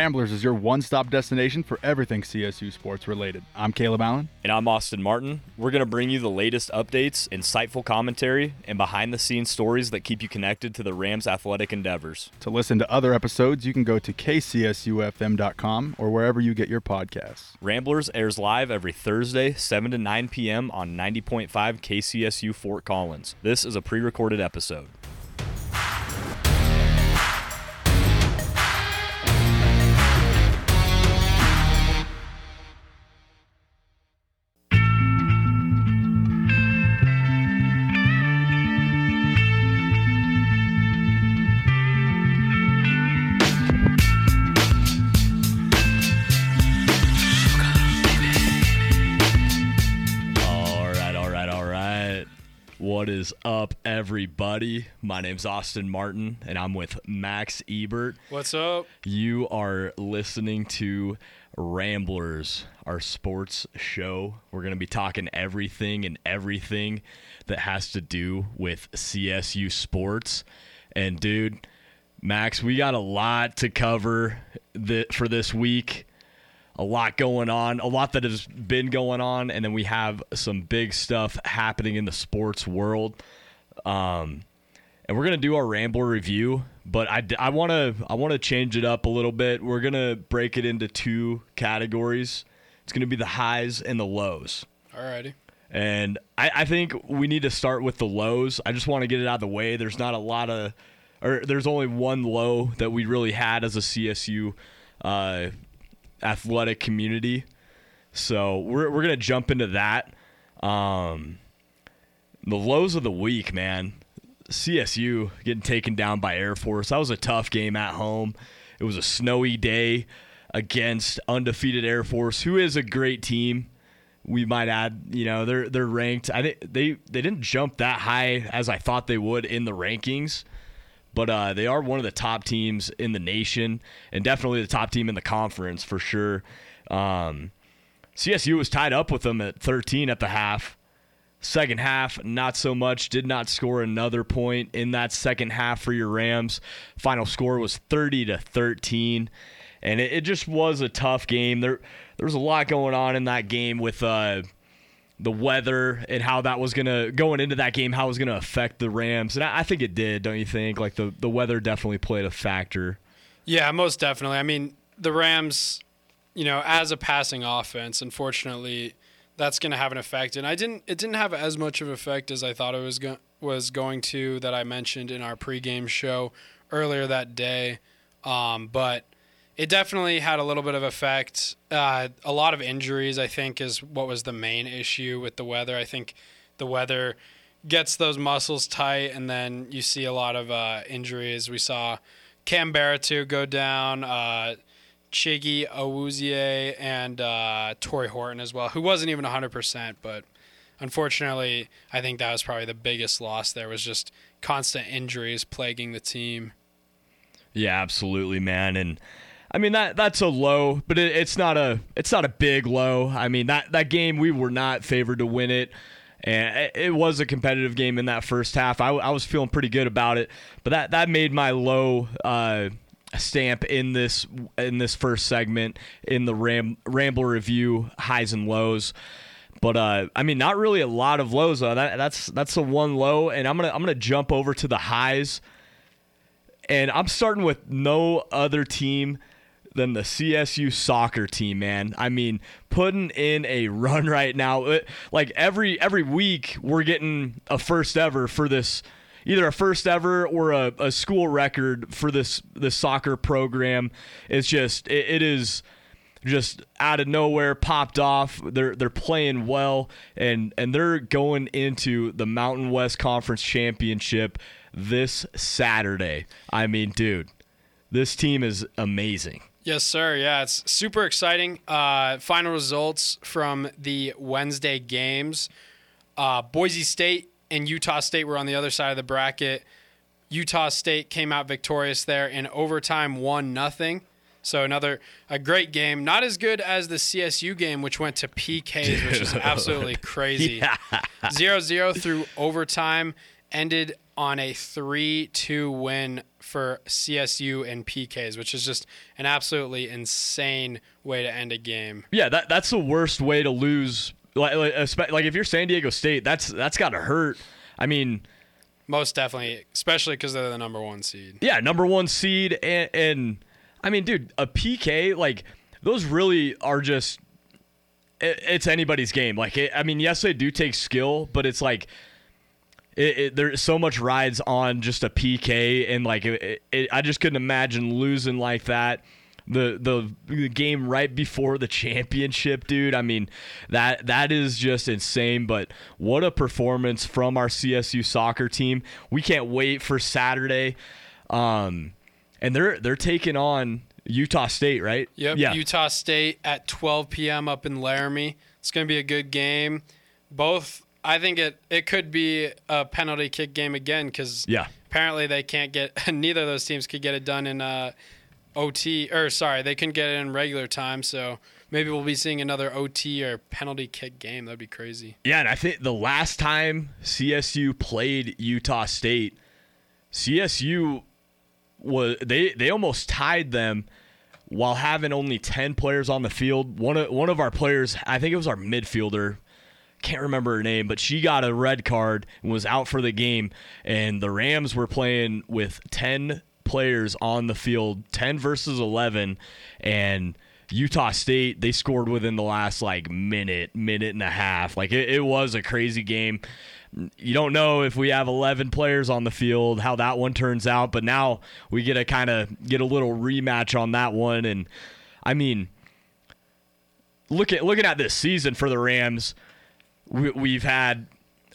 Ramblers is your one stop destination for everything CSU sports related. I'm Caleb Allen. And I'm Austin Martin. We're going to bring you the latest updates, insightful commentary, and behind the scenes stories that keep you connected to the Rams' athletic endeavors. To listen to other episodes, you can go to kcsufm.com or wherever you get your podcasts. Ramblers airs live every Thursday, 7 to 9 p.m. on 90.5 KCSU Fort Collins. This is a pre recorded episode. Is up, everybody? My name's Austin Martin, and I'm with Max Ebert. What's up? You are listening to Ramblers, our sports show. We're going to be talking everything and everything that has to do with CSU sports. And, dude, Max, we got a lot to cover th- for this week a lot going on, a lot that has been going on, and then we have some big stuff happening in the sports world. Um, and we're gonna do our Rambler review, but I, I want to I want to change it up a little bit. We're gonna break it into two categories. It's gonna be the highs and the lows. Alrighty. And I, I think we need to start with the lows. I just want to get it out of the way. There's not a lot of, or there's only one low that we really had as a CSU uh, athletic community. So we're we're gonna jump into that. Um, the lows of the week, man. CSU getting taken down by Air Force. That was a tough game at home. It was a snowy day against undefeated Air Force, who is a great team. We might add, you know, they're they're ranked. I think they they didn't jump that high as I thought they would in the rankings but uh, they are one of the top teams in the nation and definitely the top team in the conference for sure. Um, CSU was tied up with them at 13 at the half. Second half, not so much. Did not score another point in that second half for your Rams. Final score was 30 to 13, and it, it just was a tough game. There, there was a lot going on in that game with. Uh, the weather and how that was gonna going into that game, how it was gonna affect the Rams, and I, I think it did. Don't you think? Like the the weather definitely played a factor. Yeah, most definitely. I mean, the Rams, you know, as a passing offense, unfortunately, that's going to have an effect. And I didn't, it didn't have as much of an effect as I thought it was go- was going to that I mentioned in our pregame show earlier that day. Um, but it definitely had a little bit of effect. Uh, a lot of injuries, I think, is what was the main issue with the weather. I think the weather gets those muscles tight, and then you see a lot of uh, injuries. We saw Cam Baratu go down, uh, Chiggy Awuzie, and uh, Tory Horton as well, who wasn't even 100%, but unfortunately, I think that was probably the biggest loss there was just constant injuries plaguing the team. Yeah, absolutely, man. And I mean that that's a low, but it, it's not a it's not a big low. I mean that that game we were not favored to win it, and it, was a competitive game in that first half. I, I was feeling pretty good about it, but that that made my low. Uh, stamp in this in this first segment in the Ram, Rambler review highs and lows. But uh, I mean, not really a lot of lows. Though. That, that's that's the one low, and I'm gonna I'm gonna jump over to the highs, and I'm starting with no other team than the CSU soccer team, man. I mean, putting in a run right now. Like every every week, we're getting a first ever for this, either a first ever or a, a school record for this this soccer program. It's just it, it is just out of nowhere popped off. They're they're playing well and and they're going into the Mountain West Conference Championship this Saturday. I mean, dude, this team is amazing. Yes, sir. Yeah, it's super exciting. Uh, final results from the Wednesday games. Uh, Boise State and Utah State were on the other side of the bracket. Utah State came out victorious there in overtime, one nothing. So another a great game, not as good as the CSU game, which went to PKs, which is absolutely crazy. Zero zero through overtime, ended on a 3-2 win for CSU and PKs, which is just an absolutely insane way to end a game. Yeah, that that's the worst way to lose. Like, like, like if you're San Diego State, that's that's got to hurt. I mean, Most definitely, especially because they're the number one seed. yeah, number one seed, and, and I mean, dude, a PK like those really are just. It, it's anybody's game. Like, it, I mean, yes, they do take skill, but it's like. It, it, there's so much rides on just a PK, and like it, it, I just couldn't imagine losing like that. The, the the game right before the championship, dude. I mean, that that is just insane. But what a performance from our CSU soccer team. We can't wait for Saturday. Um, and they're they're taking on Utah State, right? Yep. Yeah. Utah State at 12 p.m. up in Laramie. It's going to be a good game. Both, I think it it could be a penalty kick game again because Yeah. apparently they can't get neither of those teams could get it done in uh, OT or sorry they couldn't get it in regular time. So maybe we'll be seeing another OT or penalty kick game. That'd be crazy. Yeah, and I think the last time CSU played Utah State, CSU was they they almost tied them while having only 10 players on the field. One of one of our players, I think it was our midfielder, can't remember her name, but she got a red card and was out for the game and the Rams were playing with 10 players on the field, 10 versus 11 and Utah State, they scored within the last like minute, minute and a half. Like it, it was a crazy game. You don't know if we have 11 players on the field, how that one turns out, but now we get to kind of get a little rematch on that one. And I mean, look at looking at this season for the Rams, we, we've had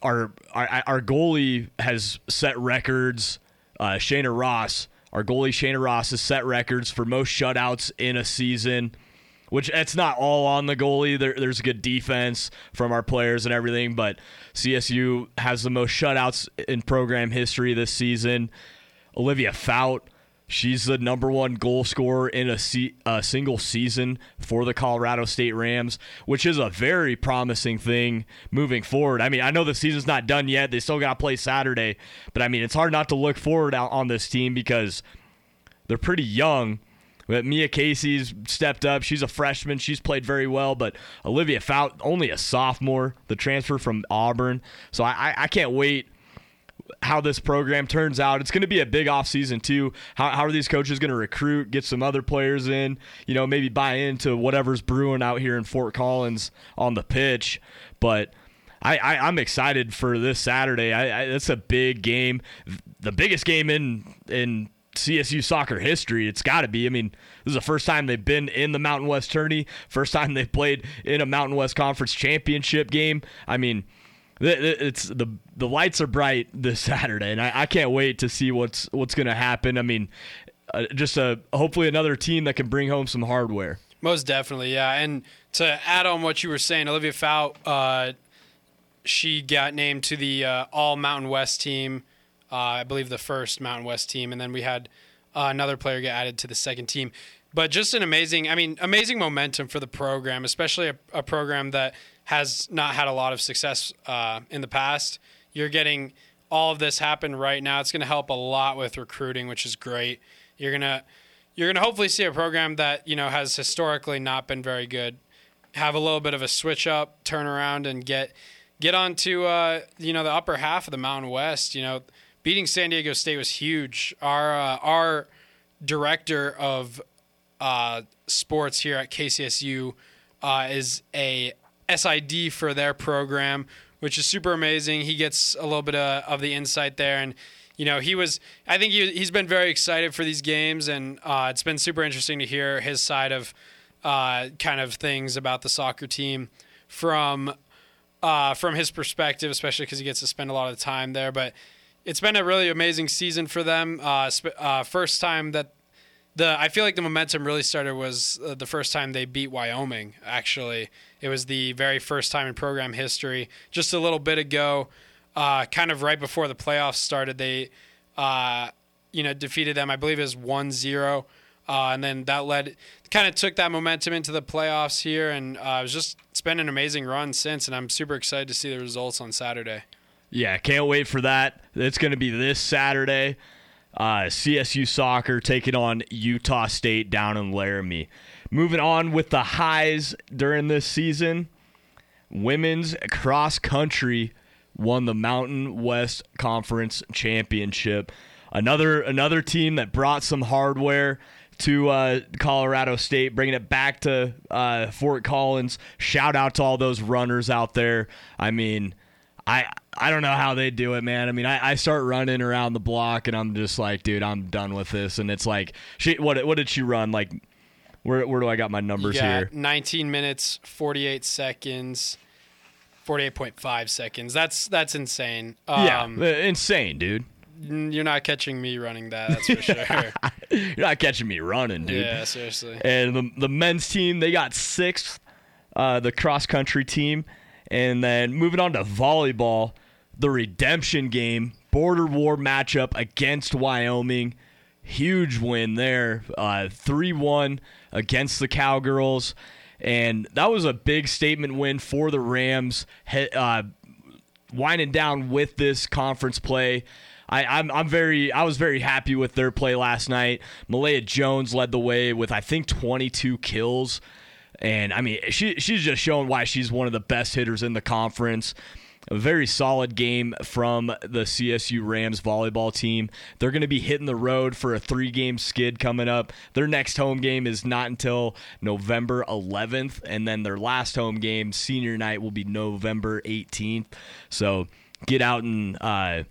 our, our our goalie has set records. Uh, Shayna Ross, our goalie Shana Ross has set records for most shutouts in a season which it's not all on the goalie. There, there's good defense from our players and everything, but CSU has the most shutouts in program history this season. Olivia Fout, she's the number one goal scorer in a, se- a single season for the Colorado State Rams, which is a very promising thing moving forward. I mean, I know the season's not done yet; they still got to play Saturday, but I mean, it's hard not to look forward on this team because they're pretty young. But Mia Casey's stepped up. She's a freshman. She's played very well. But Olivia Fout, only a sophomore, the transfer from Auburn. So I, I can't wait how this program turns out. It's going to be a big offseason, too. How, how are these coaches going to recruit, get some other players in, you know, maybe buy into whatever's brewing out here in Fort Collins on the pitch. But I, am excited for this Saturday. I, I, it's a big game, the biggest game in in CSU soccer history. It's got to be. I mean, this is the first time they've been in the Mountain West tourney. First time they've played in a Mountain West Conference championship game. I mean, it's the the lights are bright this Saturday, and I, I can't wait to see what's what's going to happen. I mean, uh, just a hopefully another team that can bring home some hardware. Most definitely, yeah. And to add on what you were saying, Olivia Fout, uh, she got named to the uh, All Mountain West team. Uh, I believe the first Mountain West team, and then we had uh, another player get added to the second team. But just an amazing, I mean, amazing momentum for the program, especially a, a program that has not had a lot of success uh, in the past. You're getting all of this happen right now. It's going to help a lot with recruiting, which is great. You're gonna you're gonna hopefully see a program that you know has historically not been very good have a little bit of a switch up, turn around, and get get onto uh, you know the upper half of the Mountain West. You know, beating San Diego State was huge. Our uh, our director of uh, sports here at KCSU uh, is a SID for their program, which is super amazing. He gets a little bit of, of the insight there, and you know he was. I think he he's been very excited for these games, and uh, it's been super interesting to hear his side of uh, kind of things about the soccer team from uh, from his perspective, especially because he gets to spend a lot of time there. But it's been a really amazing season for them. Uh, sp- uh, first time that the I feel like the momentum really started was uh, the first time they beat Wyoming. Actually, it was the very first time in program history. Just a little bit ago, uh, kind of right before the playoffs started, they uh, you know defeated them. I believe it was 1-0. Uh, and then that led, kind of took that momentum into the playoffs here, and uh, it was just it's been an amazing run since, and I'm super excited to see the results on Saturday. Yeah, can't wait for that. It's going to be this Saturday. Uh, CSU soccer taking on Utah State down in Laramie. Moving on with the highs during this season, women's cross country won the Mountain West Conference Championship. Another another team that brought some hardware to uh, Colorado State, bringing it back to uh, Fort Collins. Shout out to all those runners out there. I mean, I I don't know how they do it, man. I mean, I, I start running around the block and I'm just like, dude, I'm done with this. And it's like, she what what did she run? Like, where where do I got my numbers got here? 19 minutes, 48 seconds, 48.5 seconds. That's that's insane. yeah, Um, uh, insane, dude. You're not catching me running that. That's for sure. You're not catching me running, dude. yeah, seriously. And the the men's team they got sixth, uh, the cross country team, and then moving on to volleyball, the redemption game, border war matchup against Wyoming, huge win there, three one against the Cowgirls, and that was a big statement win for the Rams. Uh, winding down with this conference play. I, I'm I'm very I was very happy with their play last night. Malaya Jones led the way with I think 22 kills, and I mean she she's just showing why she's one of the best hitters in the conference. A very solid game from the CSU Rams volleyball team. They're going to be hitting the road for a three game skid coming up. Their next home game is not until November 11th, and then their last home game, senior night, will be November 18th. So get out and. Uh,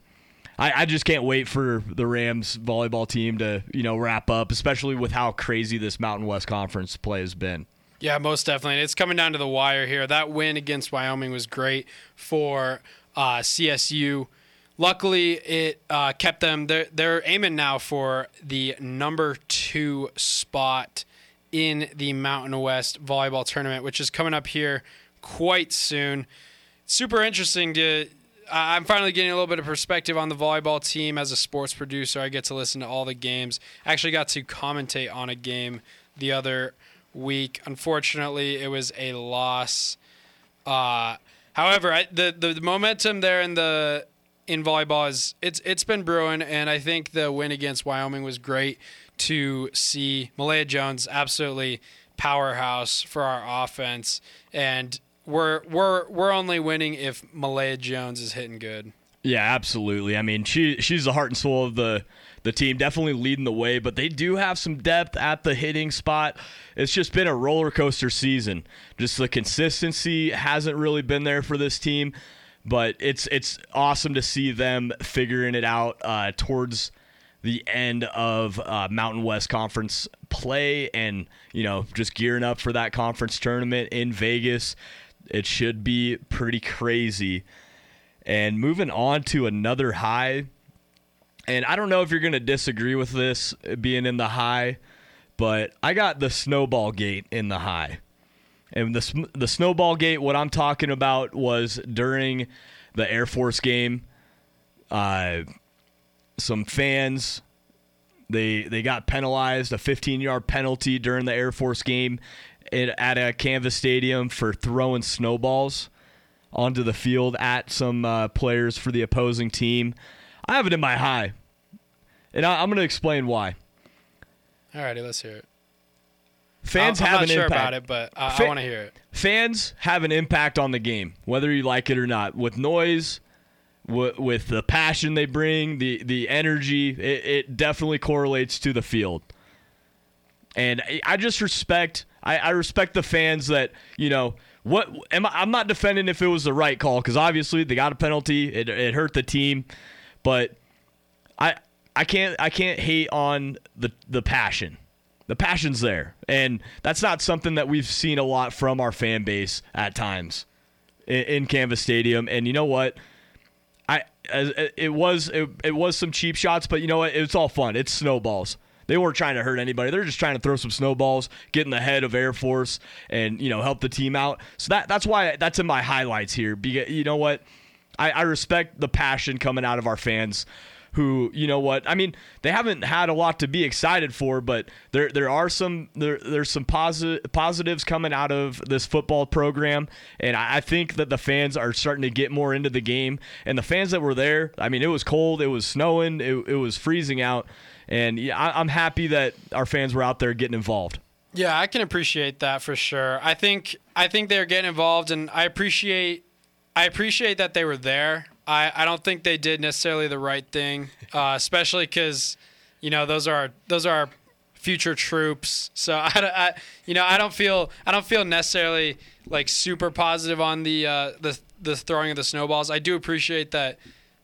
I, I just can't wait for the Rams volleyball team to you know wrap up, especially with how crazy this Mountain West Conference play has been. Yeah, most definitely. It's coming down to the wire here. That win against Wyoming was great for uh, CSU. Luckily, it uh, kept them. They're, they're aiming now for the number two spot in the Mountain West volleyball tournament, which is coming up here quite soon. Super interesting to. I'm finally getting a little bit of perspective on the volleyball team as a sports producer. I get to listen to all the games. Actually, got to commentate on a game the other week. Unfortunately, it was a loss. Uh, however, I, the, the the momentum there in the in volleyball is it's it's been brewing, and I think the win against Wyoming was great to see. Malaya Jones absolutely powerhouse for our offense, and we're we're we're only winning if Malaya Jones is hitting good. Yeah, absolutely. I mean, she she's the heart and soul of the the team, definitely leading the way. But they do have some depth at the hitting spot. It's just been a roller coaster season. Just the consistency hasn't really been there for this team. But it's it's awesome to see them figuring it out uh, towards the end of uh, Mountain West Conference play, and you know just gearing up for that conference tournament in Vegas. It should be pretty crazy. And moving on to another high, and I don't know if you're going to disagree with this being in the high, but I got the snowball gate in the high. And the the snowball gate, what I'm talking about was during the Air Force game. Uh, some fans they they got penalized a 15 yard penalty during the Air Force game at, a Canvas Stadium for throwing snowballs onto the field at some uh, players for the opposing team. I have it in my high, and I, I'm going to explain why. All righty, let's hear it. Fans I'm have not an sure impact. about it, but I, Fa- I want to hear it. fans have an impact on the game, whether you like it or not. With noise, w- with the passion they bring, the the energy, it, it definitely correlates to the field. And I- I just respect, I, I respect the fans that you know what. Am I, I'm not defending if it was the right call because obviously they got a penalty, it, it hurt the team, but I I can't I can't hate on the the passion. The passion's there, and that's not something that we've seen a lot from our fan base at times in, in Canvas Stadium. And you know what? I it was it, it was some cheap shots, but you know what? It's all fun. It's snowballs. They weren't trying to hurt anybody. They're just trying to throw some snowballs, get in the head of Air Force, and you know help the team out. So that that's why that's in my highlights here. Because you know what? I, I respect the passion coming out of our fans who you know what I mean they haven't had a lot to be excited for, but there there are some there there's some positive positives coming out of this football program, and I, I think that the fans are starting to get more into the game, and the fans that were there, I mean it was cold, it was snowing, it, it was freezing out, and yeah, I, I'm happy that our fans were out there getting involved. Yeah, I can appreciate that for sure. I think I think they're getting involved, and I appreciate I appreciate that they were there. I, I don't think they did necessarily the right thing, uh, especially because you know those are those are our future troops. So I, I you know I don't feel I don't feel necessarily like super positive on the uh, the the throwing of the snowballs. I do appreciate that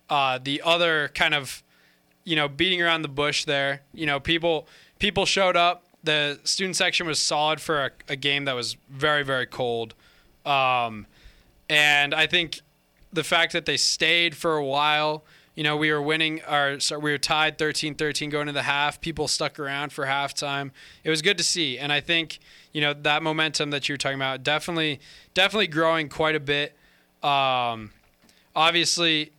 uh, the other kind of you know beating around the bush there. You know people people showed up the student section was solid for a, a game that was very very cold um, and i think the fact that they stayed for a while you know we were winning our so we were tied 13-13 going to the half. People stuck around for halftime. It was good to see. And i think you know that momentum that you were talking about definitely definitely growing quite a bit. Um, obviously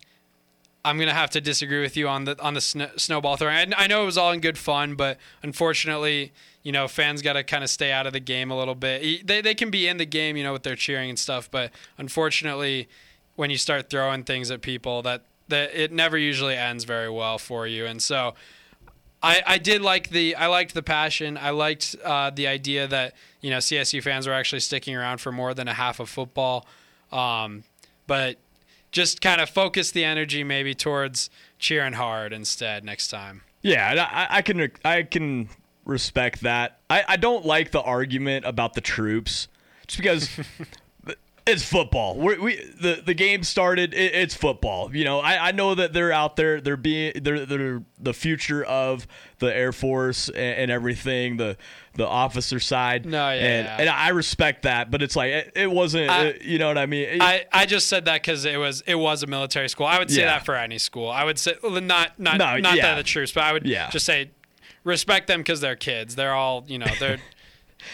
I'm gonna have to disagree with you on the on the sn- snowball throwing. I, I, know it was all in good fun, but unfortunately, you know, fans got to kind of stay out of the game a little bit. They they can be in the game, you know, with their cheering and stuff, but unfortunately, when you start throwing things at people, that that it never usually ends very well for you. And so, I I did like the I liked the passion. I liked uh, the idea that you know CSU fans were actually sticking around for more than a half of football. Um, but just kind of focus the energy maybe towards cheering hard instead next time. Yeah, I, I can I can respect that. I, I don't like the argument about the troops, just because it's football. We're, we the the game started. It, it's football. You know, I, I know that they're out there. They're being they're they're the future of the Air Force and, and everything. The the officer side. No, yeah, and, yeah. and I respect that, but it's like it, it wasn't. I- it- you know what I mean? I, I just said that because it was it was a military school. I would say Yeah. that for any school. I would say not not No, not yeah. that the troops, but I would Yeah. just say respect them because they're kids. They're all you know they're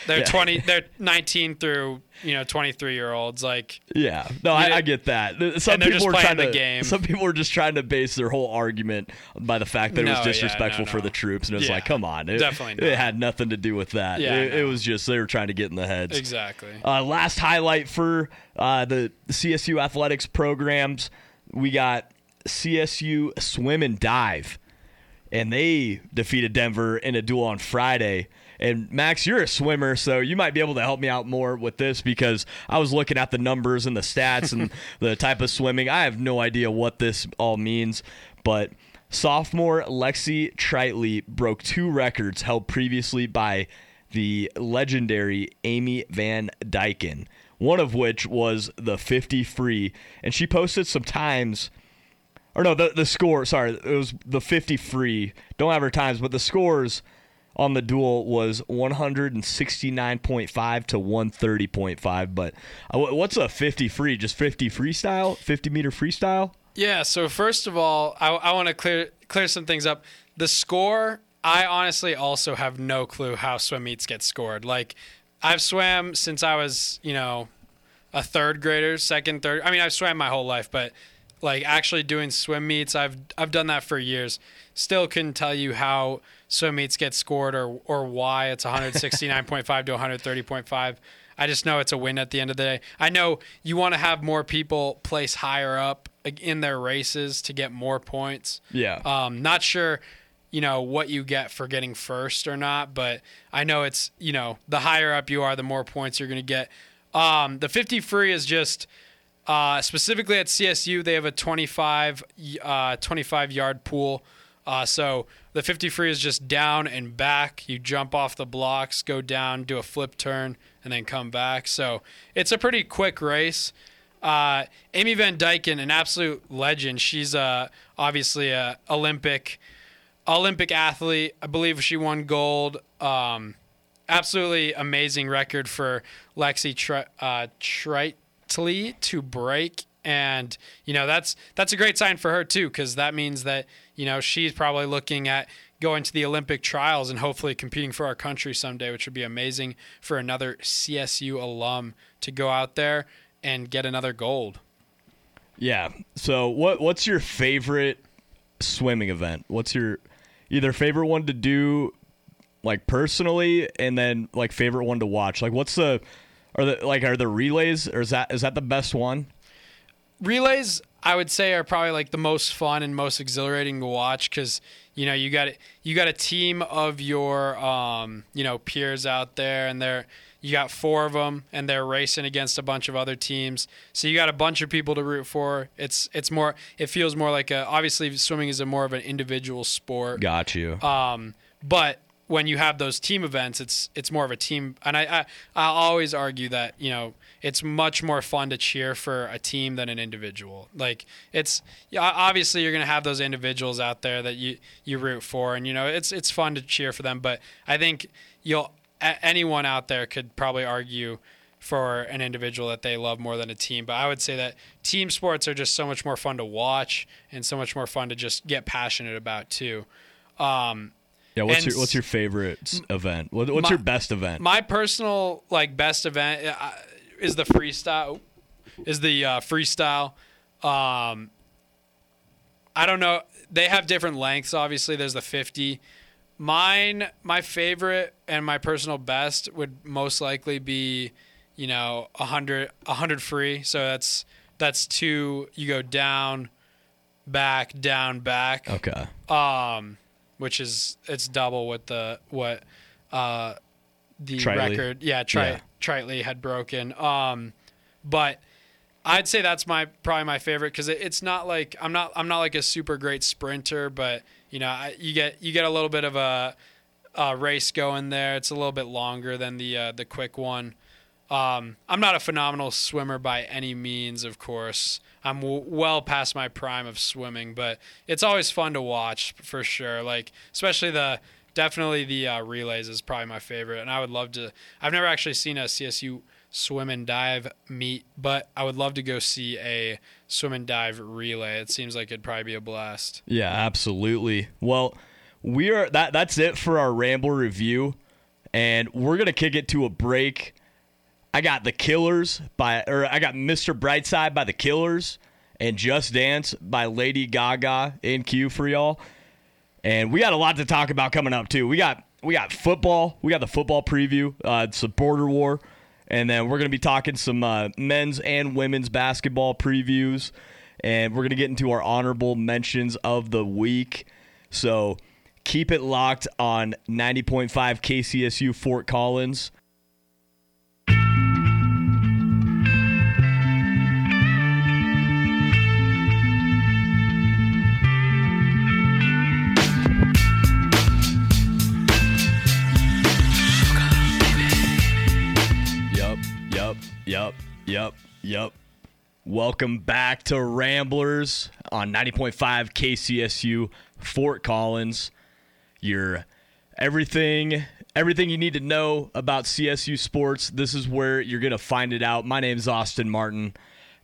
they're Yeah. twenty they're nineteen through you know twenty three year olds like Yeah, no, I, I get that. Some people were trying to game. Some people were just trying to base their whole argument by the fact that it No, was yeah, disrespectful no, for the troops, and it was Yeah, like, come on, it, definitely it had nothing to do with that. Yeah, it, it was just they were trying to get in the heads. exactly. Uh, last highlight for uh, the CSU athletics programs, we got CSU swim and dive, and they defeated Denver in a duel on Friday. And Max, you're a swimmer, so you might be able to help me out more with this because I was looking at the numbers and the stats and the type of swimming. I have no idea what this all means, but sophomore Lexi Tritley broke two records held previously by the legendary Amy Van Dyken, one of which was the 50 free. And she posted some times, or no, the, the score, sorry, it was the 50 free. Don't have her times, but the scores on the duel was 169.5 to 130.5. But uh, what's a 50 free? Just 50 freestyle? 50 meter freestyle? Yeah. So first of all, I, I want to clear clear some things up. The score, I honestly also have no clue how swim meets get scored. Like, I've swam since I was, you know, a third grader, second, third. I mean, I've swam my whole life, but like actually doing swim meets, I've I've done that for years. Still couldn't tell you how swim meets get scored or or why it's 169.5 to 130.5. I just know it's a win at the end of the day. I know you want to have more people place higher up in their races to get more points. Yeah. Um, not sure, you know, what you get for getting first or not, but I know it's, you know, the higher up you are, the more points you're going to get. Um, the 50 free is just uh, specifically at CSU, they have a 25, uh, 25 yard pool. Uh, so the 50 free is just down and back. You jump off the blocks, go down, do a flip turn, and then come back. So it's a pretty quick race. Uh, Amy Van Dyken, an absolute legend. She's uh, obviously a Olympic Olympic athlete. I believe she won gold. Um, absolutely amazing record for Lexi Tre- uh, Tritley to break. And you know that's that's a great sign for her too, because that means that you know she's probably looking at going to the Olympic trials and hopefully competing for our country someday, which would be amazing for another CSU alum to go out there and get another gold. Yeah. So what what's your favorite swimming event? What's your either favorite one to do like personally and then like favorite one to watch? Like what's the are the like are the relays or is that is that the best one? relays i would say are probably like the most fun and most exhilarating to watch because you know you got you got a team of your um, you know peers out there and they're you got four of them and they're racing against a bunch of other teams so you got a bunch of people to root for it's it's more it feels more like a obviously swimming is a more of an individual sport Got you. um, but when you have those team events, it's it's more of a team. And I, I I'll always argue that you know it's much more fun to cheer for a team than an individual. Like it's obviously you're gonna have those individuals out there that you you root for, and you know it's it's fun to cheer for them. But I think you'll anyone out there could probably argue for an individual that they love more than a team. But I would say that team sports are just so much more fun to watch and so much more fun to just get passionate about too. Um, yeah, what's and your what's your favorite event? What, what's my- your best event? my personal like best event uh, is the freestyle is the uh, freestyle um i don't know they have different lengths obviously there's the 50 mine my favorite and my personal best would most likely be you know 100 100 free so that's that's two you go down back down back okay. um, which is it's double what the what uh the Tritely. record yeah Tri- Yeah. Tritely had broken. Um, but I'd say that's my probably my favorite because it, it's not like I'm not I'm not like a super great sprinter, but you know I, you get you get a little bit of a, a race going there. It's a little bit longer than the uh, the quick one. Um, I'm not a phenomenal swimmer by any means, of course. I'm w- well past my prime of swimming, but it's always fun to watch for sure. Like especially the definitely the uh, relays is probably my favorite, and I would love to. I've never actually seen a CSU swim and dive meet, but I would love to go see a swim and dive relay. It seems like it'd probably be a blast. Yeah, absolutely. Well, we are that that's it for our Rambler review and we're to kick it to a break. I got The Killers by or I got Mr. Brightside by The Killers and Just Dance by Lady Gaga in queue for y'all. And we got a lot to talk about coming up too. We got we got football. We got the football preview. Uh, it's a border war, and then we're gonna be talking some uh, men's and women's basketball previews, and we're gonna get into our honorable mentions of the week. So keep it locked on 90.5 KCSU Fort Collins. Yup, yup. Welcome back to Ramblers on 90.5 KCSU Fort Collins. Your everything everything you need to know about CSU sports. This is where you're going to find it out. My name's Austin Martin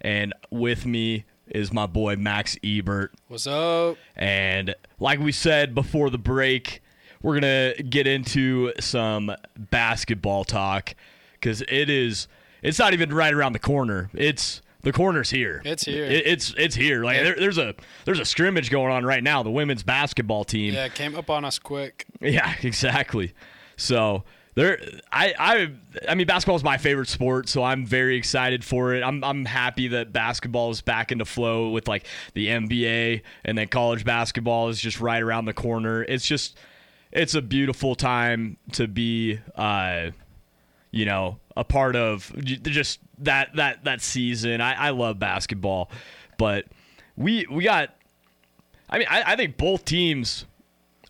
and with me is my boy Max Ebert. What's up? And like we said before the break, we're going to get into some basketball talk cuz it is it's not even right around the corner. It's the corner's here. It's here. It- it's it's here. Like Yeah. there, there's a there's a scrimmage going on right now. The women's basketball team. Yeah, it came up on us quick. Yeah, exactly. So there, I, I, I mean, basketball is my favorite sport, so I'm very excited for it. I'm, I'm happy that basketball is back into flow with like the NBA, and then college basketball is just right around the corner. It's just, it's a beautiful time to be, uh, you know, a part of just that that that season. I, I love basketball, but we we got. I mean, I, I think both teams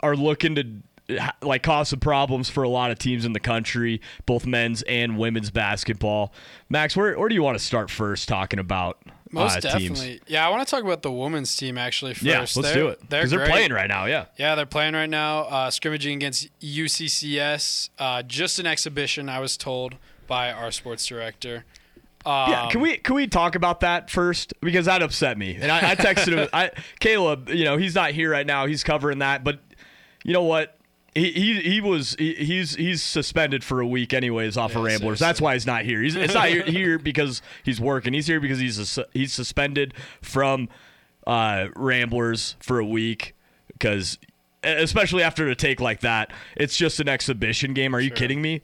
are looking to like cause some problems for a lot of teams in the country, both men's and women's basketball. Max, where where do you want to start first talking about Most uh, definitely. teams? Yeah, I want to talk about the women's team actually first. Yeah, let's They're- do it They're because they're playing right now. Yeah, Yeah, they're playing right now, uh, scrimmaging against UCCS. Uh, just an exhibition, I was told by our sports director. Um, yeah. Can we can we talk about that first because that upset me and I, I texted him. I Caleb, you know, he's not here right now. He's covering that, but you know what? He, he, he was he, he's he's suspended for a week anyways off of Yeah, Ramblers. That's why he's not here. He's it's not here, because he's working. He's here because he's sus- he's suspended from uh, Ramblers for a week because, especially after a take like that, it's just an exhibition game. Are you Sure. kidding me?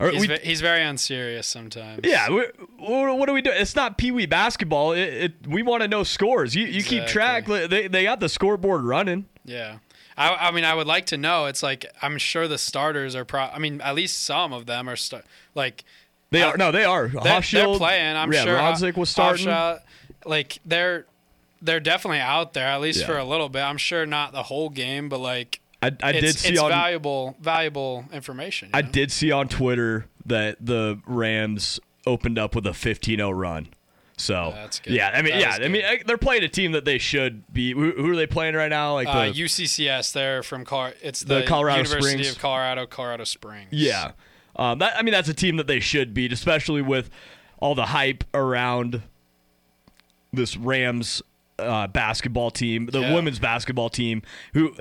He's, we- ve- he's very unserious sometimes. yeah, what do we do? It's not pee wee basketball. It, it we want to know scores. You you keep track. They they got the scoreboard running. Yeah. I, I mean, I would like to know. It's like I'm sure the starters are. Pro- I mean, at least some of them are st- like They Uh, are no, they are. they're, they're playing. I'm yeah, sure. Rodzik was starting. Hofschild, like they're they're definitely out there at least Yeah. for a little bit. I'm sure not the whole game, but like I, I it's, did see it's on valuable valuable information. I know? did see on Twitter that the Rams opened up with a 15-0 run. So yeah, I mean That yeah, I mean they're playing a team that they should be. Who, who are they playing right now? Like Uh, the UCCS. They're from Car. it's The the, Colorado University Springs. of Colorado, Colorado Springs. Yeah. Um, that, I mean, that's a team that they should beat, especially with all the hype around this Rams uh, basketball team, the Yeah. women's basketball team, who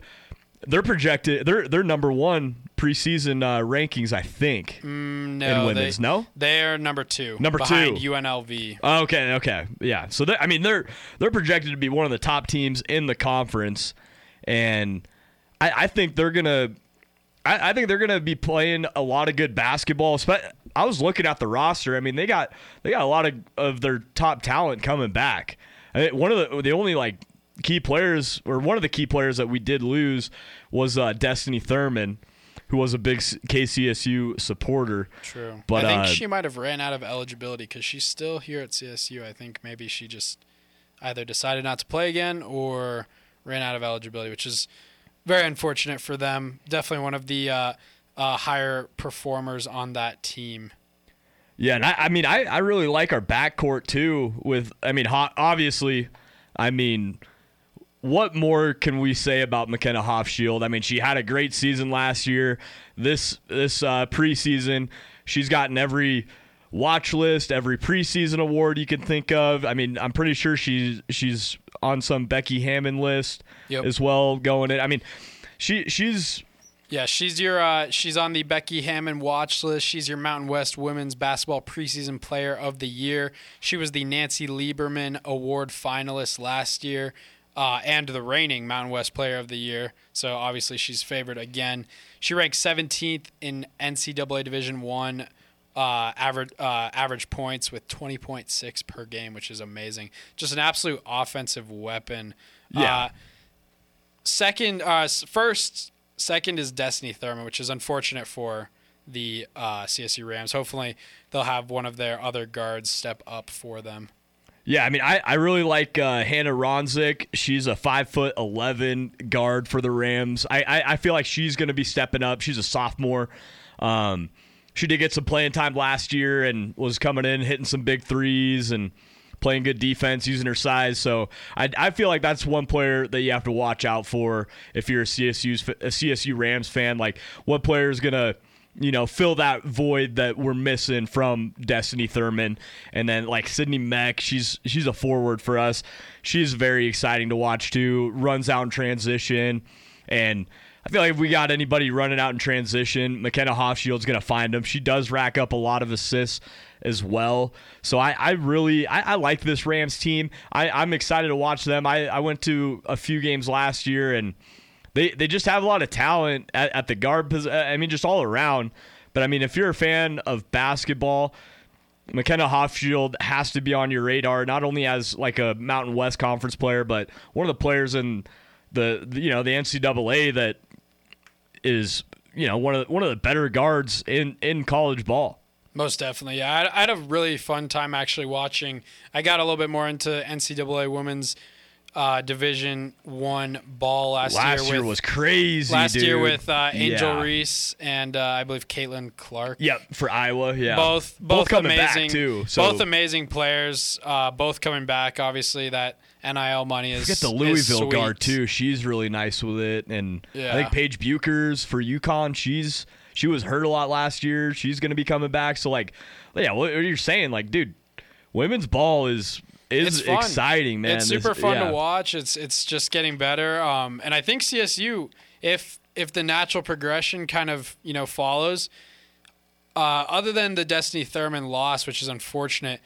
they're projected, they're they're number one preseason uh, rankings, I think. Mm, no, in women's, they, no? They're number two. Number behind two. UNLV. Okay, okay, yeah. So I mean, they're they're projected to be one of the top teams in the conference, and I, I think they're gonna. I, I think they're gonna be playing a lot of good basketball. I was looking at the roster. I mean, they got they got a lot of, of their top talent coming back. I mean, one of the the only like key players, or one of the key players that we did lose, was uh, Destiny Thurman, who was a big KCSU supporter. True. But, I think uh, she might have ran out of eligibility because she's still here at CSU. I think maybe she just either decided not to play again or ran out of eligibility, which is very unfortunate for them. Definitely one of the uh, uh, higher performers on that team. Yeah, and I, I mean, I, I really like our backcourt too. With, I mean, ho- obviously, I mean, what more can we say about McKenna Hofschild? I mean, she had a great season last year. This this uh, preseason, she's gotten every watch list, every preseason award you can think of. I mean, I'm pretty sure she's she's on some Becky Hammon list Yep. as well going in. I mean, she she's Yeah, she's your uh, she's on the Becky Hammon watch list. She's your Mountain West Women's Basketball Preseason Player of the Year. She was the Nancy Lieberman Award finalist last year, uh, and the reigning Mountain West Player of the Year. So obviously she's favored again. She ranked 17th in NCAA Division One. Uh, average uh, average points with 20.6 per game, which is amazing. Just an absolute offensive weapon. Yeah. Uh, second uh first second is destiny thurman which is unfortunate for the uh csu rams hopefully they'll have one of their other guards step up for them Yeah, I mean, I, I really like uh, Hannah Ronsiek. She's a five foot eleven guard for the Rams. I, I, I feel like she's going to be stepping up. She's a sophomore. Um, she did get some playing time last year and was coming in hitting some big threes and playing good defense using her size. So I, I feel like that's one player that you have to watch out for if you're a CSU's a CSU Rams fan. Like what player is going to you know, fill that void that we're missing from Destiny Thurman. And then like Sydney Meck, she's she's a forward for us. She's very exciting to watch too. Runs out in transition. And I feel like if we got anybody running out in transition, McKenna Hofschild's gonna find them. She does rack up a lot of assists as well. So I, I really I, I like this Rams team. I, I'm excited to watch them. I, I went to a few games last year and they they just have a lot of talent at, at the guard position. Uh, I mean, just all around. But I mean, if you're a fan of basketball, McKenna Hofschild has to be on your radar, not only as like a Mountain West Conference player, but one of the players in the, you know the NCAA that is you know one of the, one of the better guards in in college ball. most definitely yeah I had a really fun time actually watching i got a little bit more into ncaa women's uh, division one ball last, Last year year with was crazy. last year with uh, angel Yeah. reese and uh, i believe caitlin clark Yep, for Iowa. Yeah, both both, coming amazing back too. So both amazing players uh, both coming back obviously that nil money is Get the Louisville guard too. She's really nice with it, and Yeah. I think Paige Bueckers for UConn. She's she was hurt a lot last year. She's going to be coming back. So like, yeah, what you're saying, like, dude, women's ball is is It's exciting, man. It's This- super fun yeah. to watch. It's it's just getting better. Um, and I think CSU, if if the natural progression kind of you know follows, uh, other than the Destiny Thurman loss, which is unfortunate,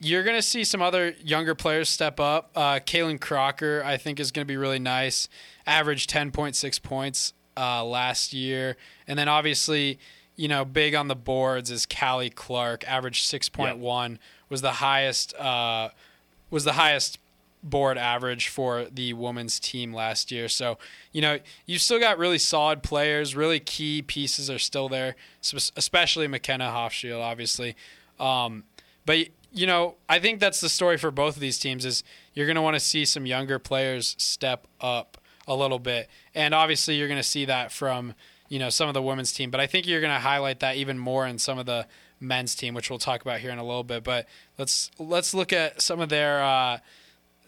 you're going to see some other younger players step up. Uh, Kalen Crocker, I think, is going to be really nice. Averaged 10.6 points uh, last year. And then obviously, you know, big on the boards is Callie Clark, averaged 6.1, was the highest. Uh, was the highest board average for the women's team last year. So, you know, you've still got really solid players, really key pieces are still there, especially McKenna Hofschild, obviously. Um, but you know, I think that's the story for both of these teams is you're going to want to see some younger players step up a little bit. And obviously you're going to see that from, you know, some of the women's team, but I think you're going to highlight that even more in some of the men's team, which we'll talk about here in a little bit. But let's let's look at some of their uh,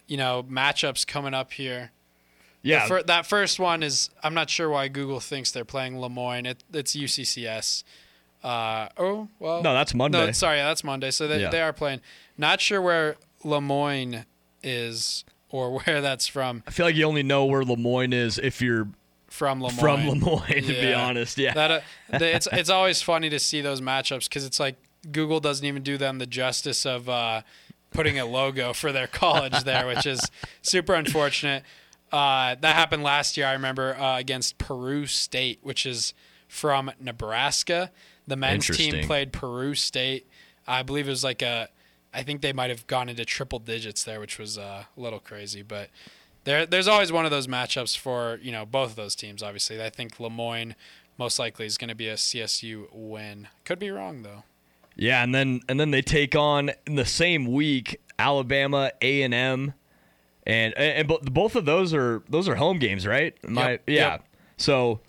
you know, matchups coming up here. Yeah. Fir- that first one is I'm not sure why Google thinks they're playing Le Moyne. It, it's UCCS. Uh, oh well. No, that's Monday. No, sorry, that's Monday. So they, Yeah. they are playing. Not sure where Le Moyne is or where that's from. I feel like you only know where Le Moyne is if you're From Le Moyne. from Le Moyne. To be honest, yeah. That uh, it's it's always funny to see those matchups because it's like Google doesn't even do them the justice of uh, putting a logo for their college there, which is super unfortunate. Uh, that happened last year. I remember uh, against Peru State, which is from Nebraska. The men's team played Peru State. I believe it was like a. I think they might have gone into triple digits there, which was uh, a little crazy. But there, there's always one of those matchups for you know both of those teams. Obviously, I think Le Moyne most likely is going to be a CSU win. Could be wrong though. Yeah, and then and then they take on in the same week Alabama A and M, and and bo- both of those are those are home games, right? I- Yep, yeah. yep. So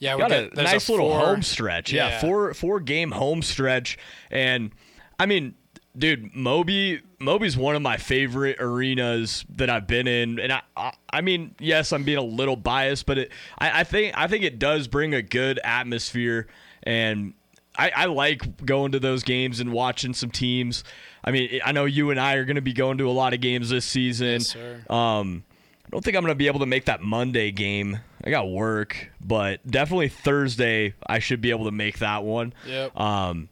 Yeah, we got a nice little four- home stretch. Yeah, Yeah. four four game home stretch, and I mean, dude, Moby Moby's one of my favorite arenas that I've been in, and I I, I mean, yes, I'm being a little biased, but it I, I think I think it does bring a good atmosphere, and I, I like going to those games and watching some teams. I mean, I know you and I are going to be going to a lot of games this season. Yes, sir. Um, I don't think I'm going to be able to make that Monday game. I got work, but definitely Thursday I should be able to make that one. Yep. Um,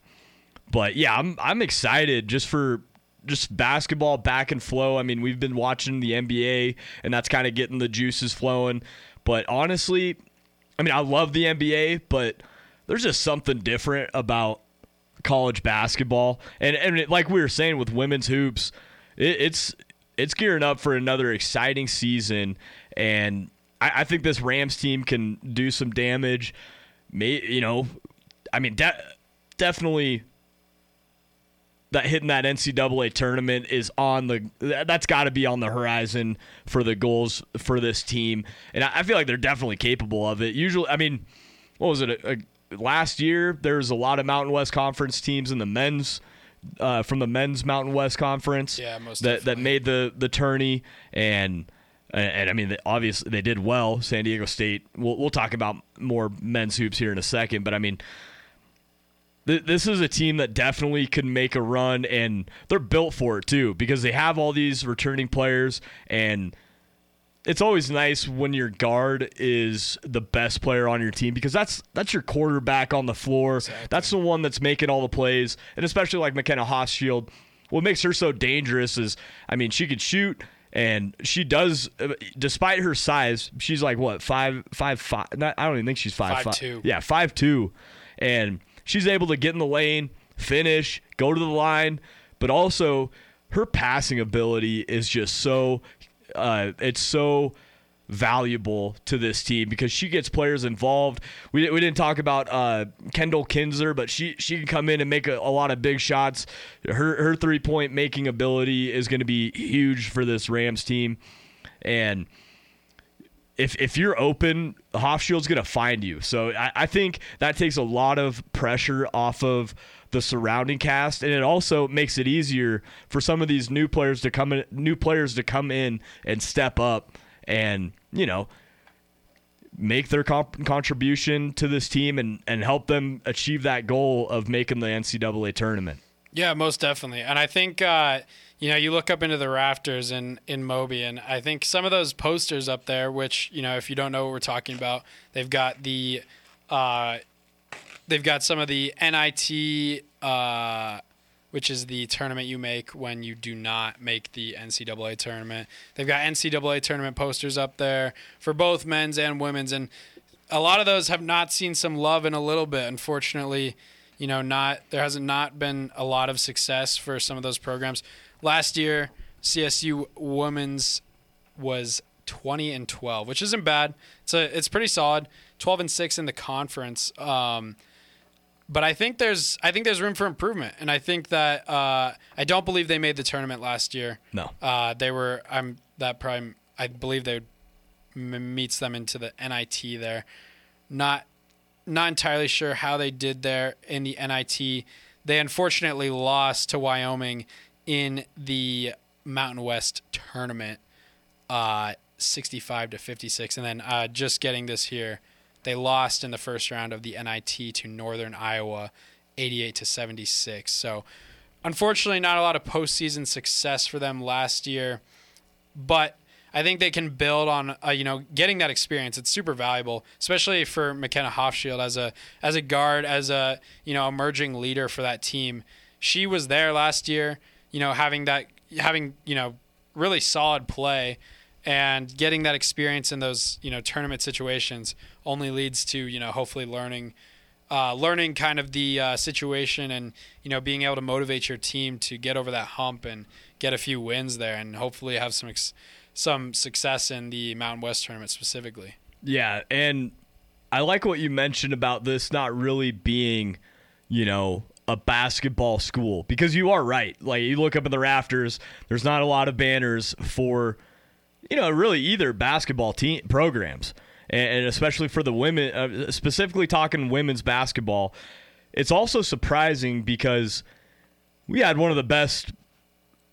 but yeah, I'm I'm excited just for just basketball back and flow. I mean, we've been watching the NBA, and that's kind of getting the juices flowing. But honestly, I mean, I love the NBA, but there's just something different about college basketball, and and it, like we were saying with women's hoops, it, it's it's gearing up for another exciting season, and I, I think this Rams team can do some damage. May you know, I mean, de- definitely that hitting that NCAA tournament is on the that's got to be on the horizon for the goals for this team, and I, feel like they're definitely capable of it. Usually, I mean, what was it? A, a, last year, there was a lot of Mountain West Conference teams in the men's uh, from the men's Mountain West Conference Yeah, most that that made the the tourney and. And, and I mean, they- obviously, they did well. San Diego State. We'll, we'll talk about more men's hoops here in a second. But I mean, th- this is a team that definitely could make a run, and they're built for it too because they have all these returning players, and it's always nice when your guard is the best player on your team because that's that's your quarterback on the floor. That's the one that's making all the plays, and especially like McKenna Hofschild. What makes her so dangerous is, I mean, she could shoot. And she does, uh, despite her size, she's like what five, five, five. Not, I don't even think she's five, Five five. two. Yeah, five two, and she's able to get in the lane, finish, go to the line, but also her passing ability is just so uh, it's so valuable to this team because she gets players involved. We, we didn't talk about uh, Kendall Kinzer, but she she can come in and make a, a lot of big shots. Her her three point making ability is going to be huge for this Rams team, and if if you're open, Hofschild's going to find you. So I, I think that takes a lot of pressure off of the surrounding cast, and it also makes it easier for some of these new players to come in, new players to come in and step up, and you know make their comp- contribution to this team and and help them achieve that goal of making the NCAA tournament. Yeah, most definitely. And I think uh, you know, you look up into the rafters in in Moby, and I think some of those posters up there, which you know, if you don't know what we're talking about, they've got the uh, they've got some of the NIT uh, which is the tournament you make when you do not make the NCAA tournament. They've got NCAA tournament posters up there for both men's and women's, and a lot of those have not seen some love in a little bit. Unfortunately, you know, not there hasn't not been a lot of success for some of those programs. Last year, CSU women's was 20 and 12, which isn't bad. It's a it's pretty solid. 12 and 6 in the conference. Um, but I think there's I think there's room for improvement, and I think that uh, I don't believe they made the tournament last year. No. Uh, they were I'm that prime. I believe they m- meets them into the NIT there. Not not entirely sure how they did there in the NIT. They unfortunately lost to Wyoming in the Mountain West tournament, uh, 65 to 56, and then uh, just getting this here, they lost in the first round of the NIT to Northern Iowa, 88 to 76. So, unfortunately, not a lot of postseason success for them last year, but I think they can build on uh, you know getting that experience. It's super valuable, especially for McKenna Hofschild as a as a guard, as a you know emerging leader for that team. She was there last year, you know, having that having you know really solid play and getting that experience in those you know tournament situations only leads to you know hopefully learning uh, learning kind of the uh, situation and you know being able to motivate your team to get over that hump and get a few wins there and hopefully have some ex- some success in the Mountain West tournament specifically. Yeah, and I like what you mentioned about this not really being, you know, a basketball school because you are right. Like you look up in the rafters, there's not a lot of banners for, you know, really either basketball team programs, and especially for the women, uh, specifically talking women's basketball. It's also surprising because we had one of the best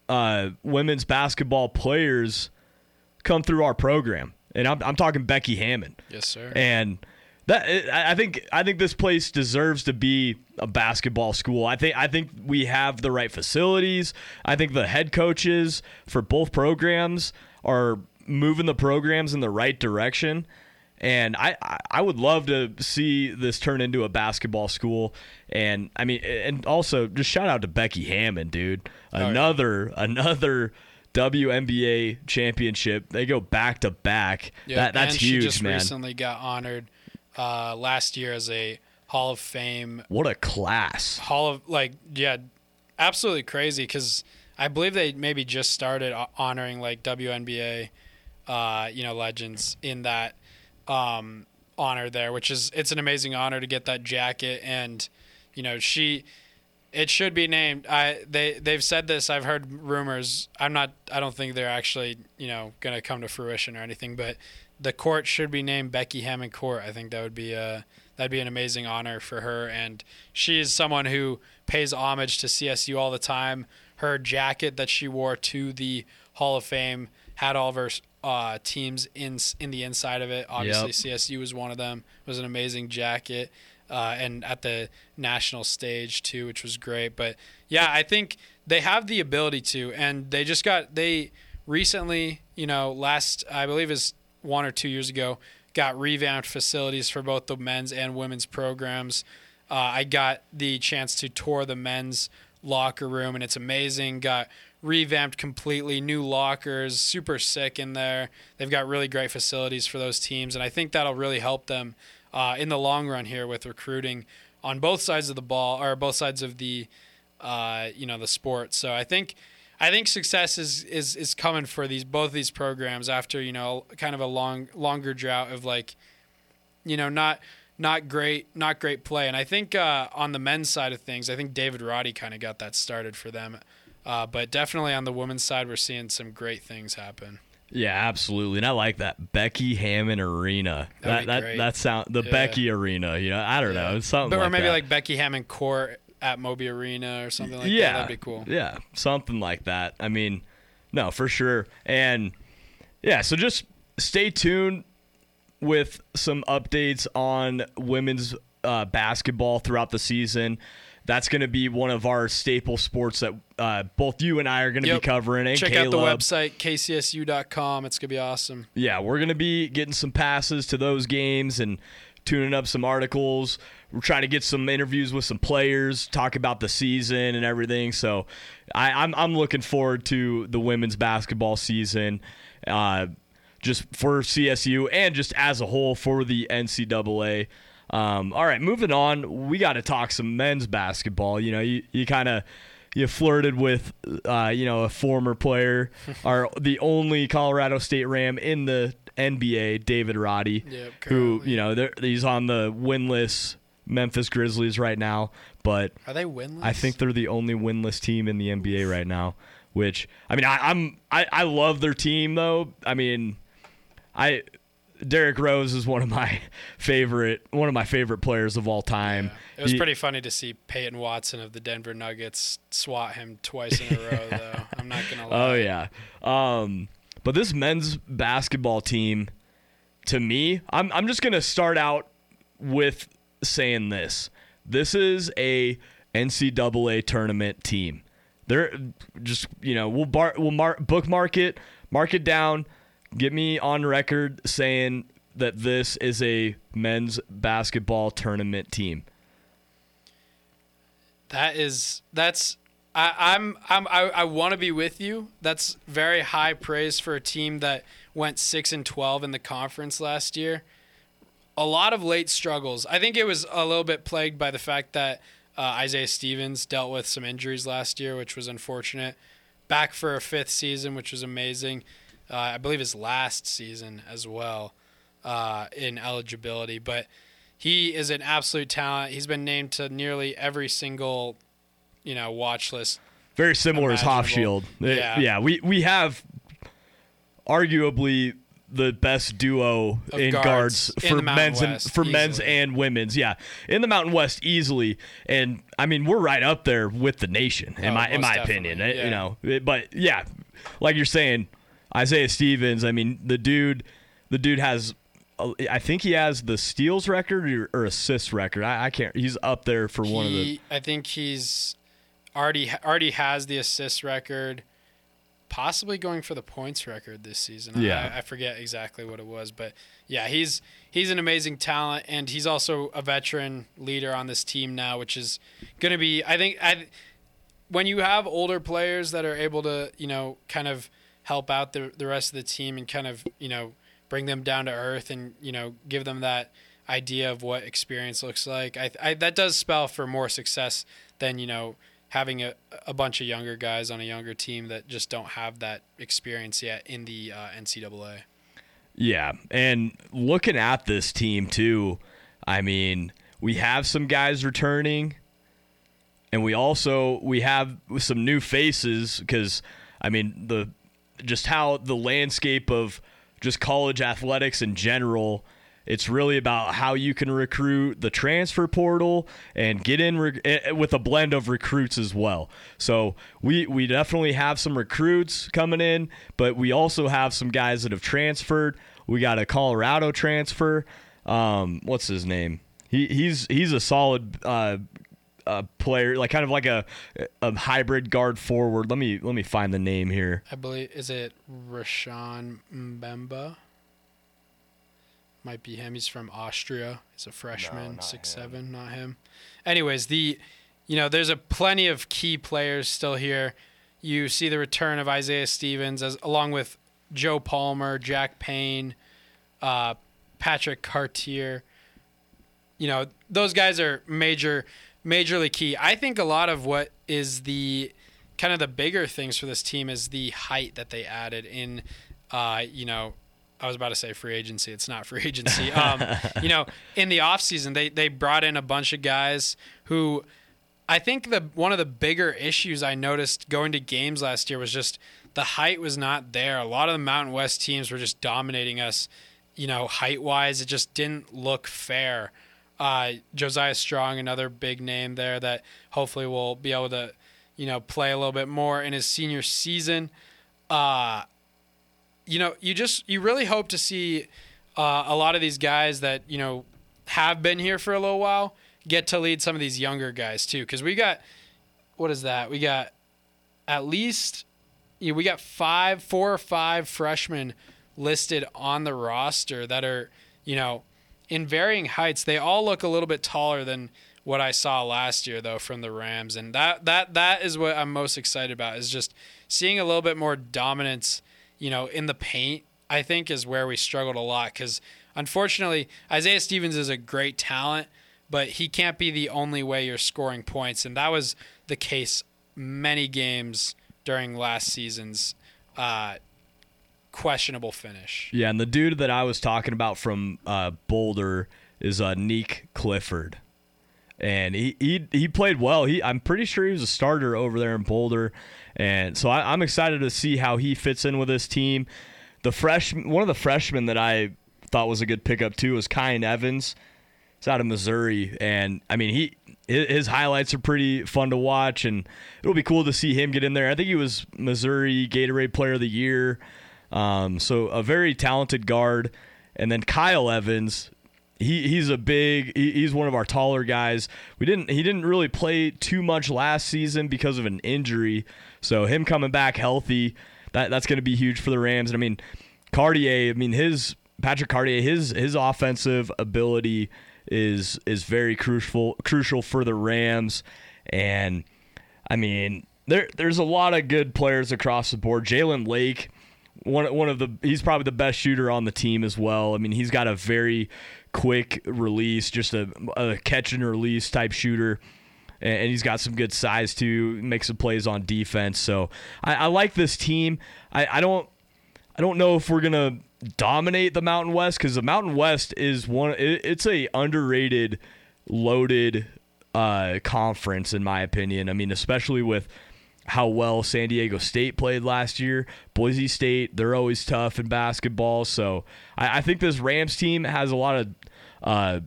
uh, women's basketball players come through our program, and I'm, I'm talking Becky Hammon. Yes, sir. And that I think I think this place deserves to be a basketball school. I think I think we have the right facilities. I think the head coaches for both programs are moving the programs in the right direction. And I, I would love to see this turn into a basketball school. And I mean, and also just shout out to Becky Hammon, dude. Another, oh, yeah. another WNBA championship. They go back to back. That, that's and huge, she just man. recently got honored uh, last year as a Hall of Fame. What a class! Hall of like yeah, absolutely crazy because I believe they maybe just started honoring like WNBA, uh, you know, legends in that um, honor there, which is it's an amazing honor to get that jacket and you know she it should be named. I they they've said this. I've heard rumors. I'm not. I don't think they're actually you know gonna come to fruition or anything. But the court should be named Becky Hammon Court. I think that would be a that'd be an amazing honor for her. And she is someone who pays homage to CSU all the time. Her jacket that she wore to the Hall of Fame had all of her uh, teams in in the inside of it. Obviously, yep. CSU was one of them. It was an amazing jacket. Uh, and at the national stage too, which was great. But yeah, I think they have the ability to, and they just got they recently, you know, last I believe is one or two years ago, got revamped facilities for both the men's and women's programs. Uh, I got the chance to tour the men's locker room, and it's amazing. Got revamped completely, new lockers, super sick in there. They've got really great facilities for those teams, and I think that'll really help them uh, in the long run here with recruiting on both sides of the ball or both sides of the uh, you know the sport. So I think I think success is, is is coming for these both these programs after you know kind of a long longer drought of like you know not not great not great play and I think uh, on the men's side of things I think David Roddy kind of got that started for them uh, but definitely on the women's side we're seeing some great things happen. Yeah, absolutely, and I like that Becky Hammon Arena. That'd that that that sound the yeah. Becky Arena. You know, I don't yeah. know, something. But, like or maybe that. like Becky Hammon Court at Moby Arena or something like that. yeah, that. That'd be cool. Yeah, something like that. I mean, no, for sure. And yeah, so just stay tuned with some updates on women's uh, basketball throughout the season. That's going to be one of our staple sports that uh, both you and I are going to yep. be covering. And Check Caleb. out the website, kcsu.com. It's going to be awesome. Yeah, we're going to be getting some passes to those games and tuning up some articles. We're trying to get some interviews with some players, talk about the season and everything. So I, I'm I'm looking forward to the women's basketball season. Uh, just for CSU and just as a whole for the NCAA. Um, all right, moving on. We got to talk some men's basketball. You know, you, you kind of you flirted with, uh, you know, a former player, or the only Colorado State Ram in the NBA, David Roddy, Yep, who you know he's on the winless Memphis Grizzlies right now, but Are they winless? I think they're the only winless team in the NBA right now. Which I mean, I, I'm I, I love their team though. I mean, I Derrick Rose is one of my favorite one of my favorite players of all time. It was He- pretty funny to see Peyton Watson of the Denver Nuggets swat him twice in a row, though. I'm not gonna lie. Oh yeah. Um, but this men's basketball team, to me, I'm I'm just gonna start out with saying this. This is a NCAA tournament team. They're just you know we'll bar we'll mar- bookmark it, mark it down, get me on record saying that this is a men's basketball tournament team. That is that's I, I'm I'm I, I want to be with you. That's very high praise for a team that went six and twelve in the conference last year. A lot of late struggles. I think it was a little bit plagued by the fact that uh, Isaiah Stevens dealt with some injuries last year, which was unfortunate. Back for a fifth season, which was amazing. Uh, I believe his last season as well uh, in eligibility, but he is an absolute talent. He's been named to nearly every single, you know, watch list. Very similar as Imaginable. It- Yeah. yeah. We we have arguably the best duo Of in guards guards, for Mountain men's and West, for men's and women's. Yeah, in the Mountain West easily, and I mean we're right up there with the nation in Oh, my in my opinion. eh, You know, but yeah, like you're saying, Isaiah Stevens. I mean the dude, the dude has. uh, I think he has the steals record or, or assists record. I, I can't. He's up there for one of the. I think he's already already has the assist record, possibly going for the points record this season. Yeah. I, I forget exactly what it was, but yeah, he's he's an amazing talent, and he's also a veteran leader on this team now, which is going to be. I think I when you have older players that are able to you know kind of help out the the rest of the team and kind of you know bring them down to earth and you know give them that idea of what experience looks like. I, I that does spell for more success than you know having a, a bunch of younger guys on a younger team that just don't have that experience yet in the uh, NCAA. Yeah, and looking at this team too, I mean, we have some guys returning, and we also we have some new faces because I mean the just how the landscape of just college athletics in general. It's really about how you can recruit the transfer portal and get in rec- eh, with a blend of recruits as well. So we we definitely have some recruits coming in, but we also have some guys that have transferred. We got a Colorado transfer. Um, what's his name? He he's he's a solid uh, uh, player, like kind of like a a hybrid guard forward. Let me let me find the name here. I believe is it Rashawn Mbemba. Might be him. He's from Austria. He's a freshman, not six him. seven, not him. Anyways, the you know there's a plenty of key players still here. You see the return of Isaiah Stevens as along with Joe Palmer, Jack Payne, uh, Patrick Cartier. You know those guys are major, majorly key. I think a lot of what is the kind of the bigger things for this team is the height that they added in. Uh, you know, I was about to say free agency. It's not free agency. Um, you know, in the offseason, they they brought in a bunch of guys who I think the one of the bigger issues I noticed going to games last year was just the height was not there. A lot of the Mountain West teams were just dominating us, you know, height wise. It just didn't look fair. Uh, Josiah Strong, another big name there that hopefully will be able to, you know, play a little bit more in his senior season. Uh, you know, you just you really hope to see uh, a lot of these guys that you know have been here for a little while get to lead some of these younger guys too. Because we got what is that? We got at least you know, we got five, four or five freshmen listed on the roster that are you know in varying heights. They all look a little bit taller than what I saw last year though from the Rams, and that that that is what I'm most excited about is just seeing a little bit more dominance, you know, in the paint. I think is where we struggled a lot because unfortunately Isaiah Stevens is a great talent, but he can't be the only way you're scoring points, and that was the case many games during last season's uh, questionable finish. Yeah, and the dude that I was talking about from uh, Boulder is uh, Nique Clifford, and he, he he played well. He I'm pretty sure he was a starter over there in Boulder, and so I, I'm excited to see how he fits in with this team. The fresh one of the freshmen that I thought was a good pickup too was Kyan Evans. He's out of Missouri, and I mean he his highlights are pretty fun to watch, and it'll be cool to see him get in there. I think he was Missouri Gatorade Player of the Year. Um, so a very talented guard, and then Kyle Evans. He, he's a big. He, he's one of our taller guys. We didn't. He didn't really play too much last season because of an injury. So him coming back healthy, that that's going to be huge for the Rams. And I mean, Cartier. I mean his Patrick Cartier. His his offensive ability is is very crucial crucial for the Rams. And I mean, there there's a lot of good players across the board. Jalen Lake one one of the he's probably the best shooter on the team as well. I mean, he's got a very quick release, just a, a catch and release type shooter. And he's got some good size too. Makes some plays on defense. So I, I like this team. I, I don't I don't know if we're gonna dominate the Mountain West because the Mountain West is one. It, it's a underrated, loaded uh, conference in my opinion. I mean, especially with how well San Diego State played last year. Boise State, they're always tough in basketball. So I, I think this Rams team has a lot of. Uh,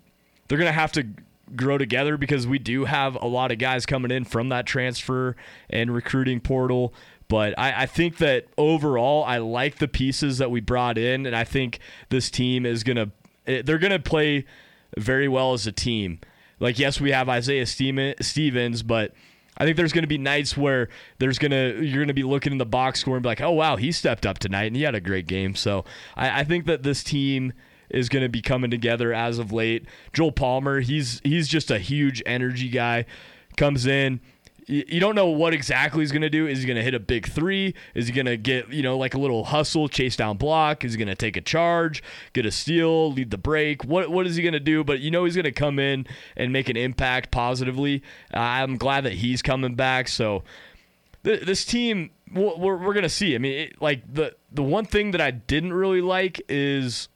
they're going to have to grow together because we do have a lot of guys coming in from that transfer and recruiting portal. But I, I think that overall, I like the pieces that we brought in, and I think this team is to. Eh, they're going to play very well as a team. Like, yes, we have Isaiah Stevens, but I think there's going to be nights where there's going to you're going to be looking in the box score and be like, oh wow, he stepped up tonight and he had a great game. So I, I think that this team is going to be coming together as of late. Joe Palmer, he's he's just a huge energy guy. Comes in, you don't know what exactly he's going to do. Is he going to hit a big three? Is he going to get, you know, like a little hustle, chase down block? Is he going to take a charge, get a steal, lead the break? What What is he going to do? But you know he's going to come in and make an impact positively. Uh, I'm glad that he's coming back. So th- this team, we're, we're going to see. I mean, it, like the the one thing that I didn't really like is.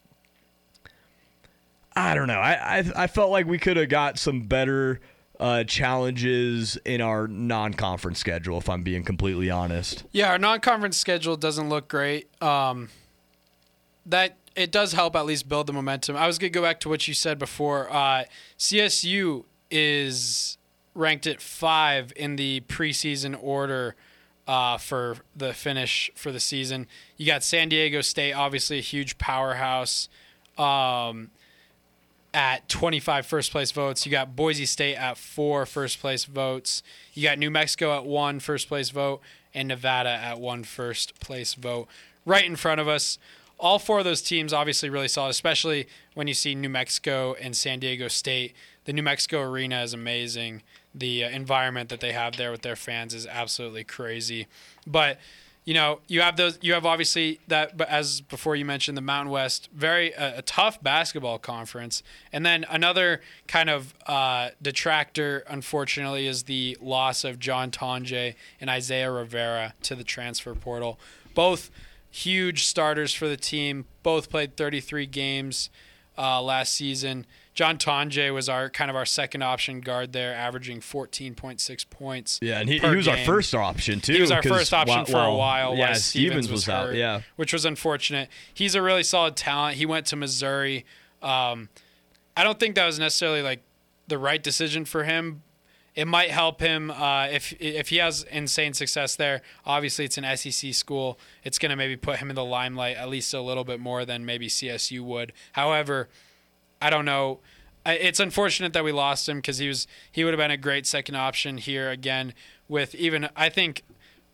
I don't know. I, I, I felt like we could have got some better uh, challenges in our non-conference schedule. If I'm being completely honest. Yeah, our non-conference schedule doesn't look great. Um, that it does help at least build the momentum. I was gonna go back to what you said before. Uh, CSU is ranked at five in the preseason order uh, for the finish for the season. You got San Diego State, obviously a huge powerhouse. Um, at 25 first place votes. You got Boise State at four first place votes. You got New Mexico at one first place vote and Nevada at one first place vote. Right in front of us. All four of those teams obviously really solid, especially when you see New Mexico and San Diego State. The New Mexico arena is amazing. The uh, environment that they have there with their fans is absolutely crazy. But you know, you have those. You have obviously that, but as before you mentioned, the Mountain West, very uh, a tough basketball conference, and then another kind of uh, detractor, unfortunately, is the loss of John Tonje and Isaiah Rivera to the transfer portal. Both huge starters for the team. Both played 33 games uh, last season. John Tonje was our kind of our second option guard there, averaging 14.6 points. Yeah, and he, he was game. our first option too. He was our first option while, for a while. Yeah, Stevens, Stevens was, was out. hurt, Yeah, which was unfortunate. He's a really solid talent. He went to Missouri. Um, I don't think that was necessarily like the right decision for him. It might help him uh, if if he has insane success there. Obviously, it's an SEC school. It's going to maybe put him in the limelight at least a little bit more than maybe CSU would. However, I don't know. It's unfortunate that we lost him because he was he would have been a great second option here again. With even I think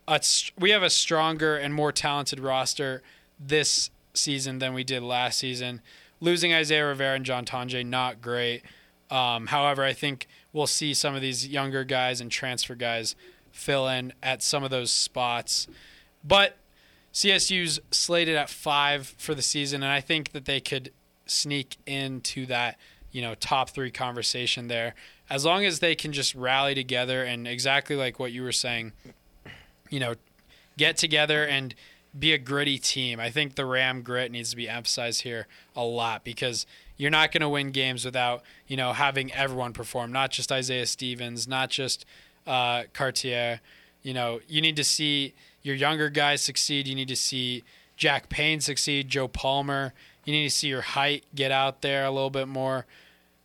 a, we have a stronger and more talented roster this season than we did last season. losing Isaiah Rivera and John Tonje, not great. Um, however, I think we'll see some of these younger guys and transfer guys fill in at some of those spots. But CSU's slated at five for the season, and I think that they could sneak into that, you know, top three conversation there. As long as they can just rally together and exactly like what you were saying, you know, get together and be a gritty team. I think the Ram grit needs to be emphasized here a lot because you're not going to win games without, you know, having everyone perform, not just Isaiah Stevens, not just uh, Cartier. You know, you need to see your younger guys succeed. You need to see Jack Payne succeed, Joe Palmer. You need to see your height get out there a little bit more.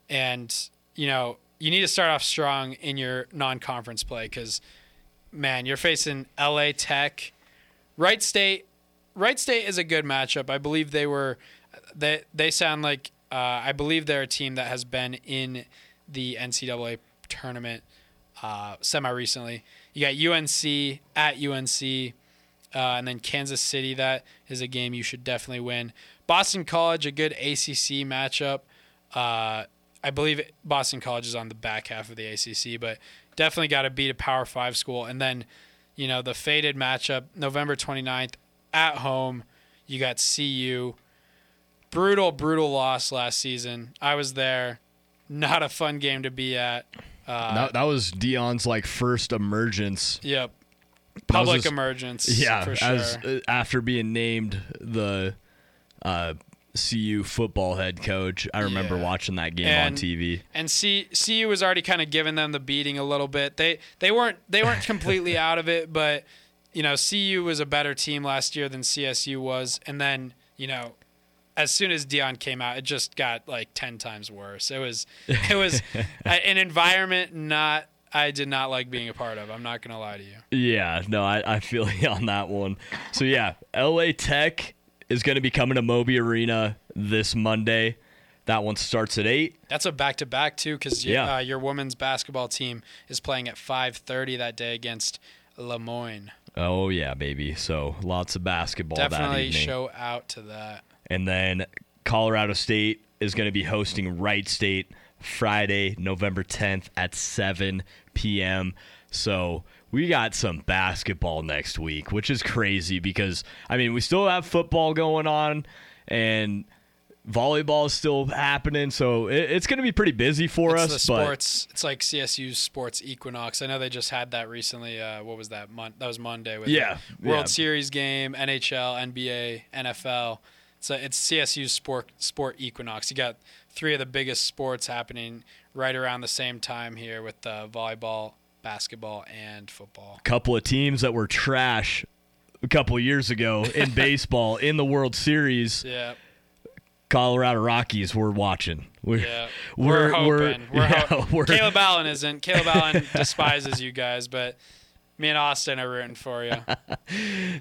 And, you know, you need to start off strong in your non conference play because, man, you're facing LA Tech. Wright State. Wright State is a good matchup. I believe they were, they, they sound like, uh, I believe they're a team that has been in the NCAA tournament uh, semi recently. You got UNC at UNC, uh, and then Kansas City. That is a game you should definitely win. Boston College, a good ACC matchup. Uh, I believe Boston College is on the back half of the ACC, but definitely got to beat a Power Five school. And then, you know, the faded matchup, November 29th at home. You got CU. Brutal, brutal loss last season. I was there. Not a fun game to be at. Uh, that, that was Deion's like first emergence. Yep. Public his, emergence. Yeah. For sure. As, uh, after being named the uh, CU football head coach, I remember yeah. watching that game and, on TV. And C, CU was already kind of giving them the beating a little bit. They they weren't they weren't completely out of it, but you know CU was a better team last year than CSU was, and then you know as soon as Deion came out, it just got like ten times worse. It was it was an environment not I did not like being a part of. I'm not gonna lie to you. Yeah, no, I, I feel you on that one. So yeah, LA Tech is gonna be coming to Moby Arena this Monday. That one starts at eight. That's a back to back too, because yeah. Uh, your women's basketball team is playing at 5:30 that day against Le Moyne. Oh yeah, baby. So lots of basketball. Definitely show out to that. And then Colorado State is going to be hosting Wright State Friday, November 10th at 7 p.m. So we got some basketball next week, which is crazy because, I mean, we still have football going on and volleyball is still happening. So it, it's going to be pretty busy for it's us. The sports, it's like CSU's sports equinox. I know they just had that recently. Uh, what was that? Mon- that was Monday with yeah, World yeah. Series game, NHL, NBA, NFL. So it's CSU's sport sport equinox. You got three of the biggest sports happening right around the same time here with uh, volleyball, basketball, and football. A couple of teams that were trash a couple years ago in baseball in the World Series. Yeah. Colorado Rockies, we're watching. We're, yeah, we're, we're hoping. We're, we're, yeah, ho- we're Caleb Allen isn't. Caleb Allen despises you guys, but me and Austin are rooting for you.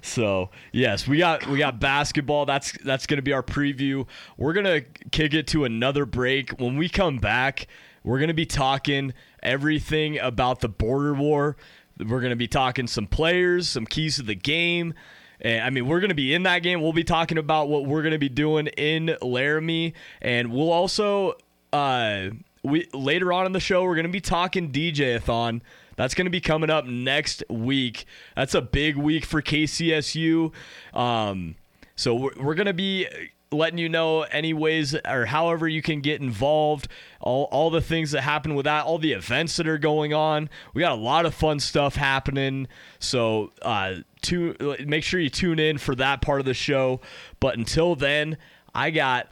so yes, we got we got basketball. That's that's gonna be our preview. We're gonna kick it to another break. When we come back, we're gonna be talking everything about the border war. We're gonna be talking some players, some keys to the game. And, I mean, we're going to be in that game. We'll be talking about what we're going to be doing in Laramie, and we'll also uh, we later on in the show we're going to be talking DJ-a-thon. That's going to be coming up next week. That's a big week for KCSU. Um, so we're, we're going to be letting you know any ways or however you can get involved all, all the things that happen with that all the events that are going on we got a lot of fun stuff happening so uh to make sure you tune in for that part of the show but until then i got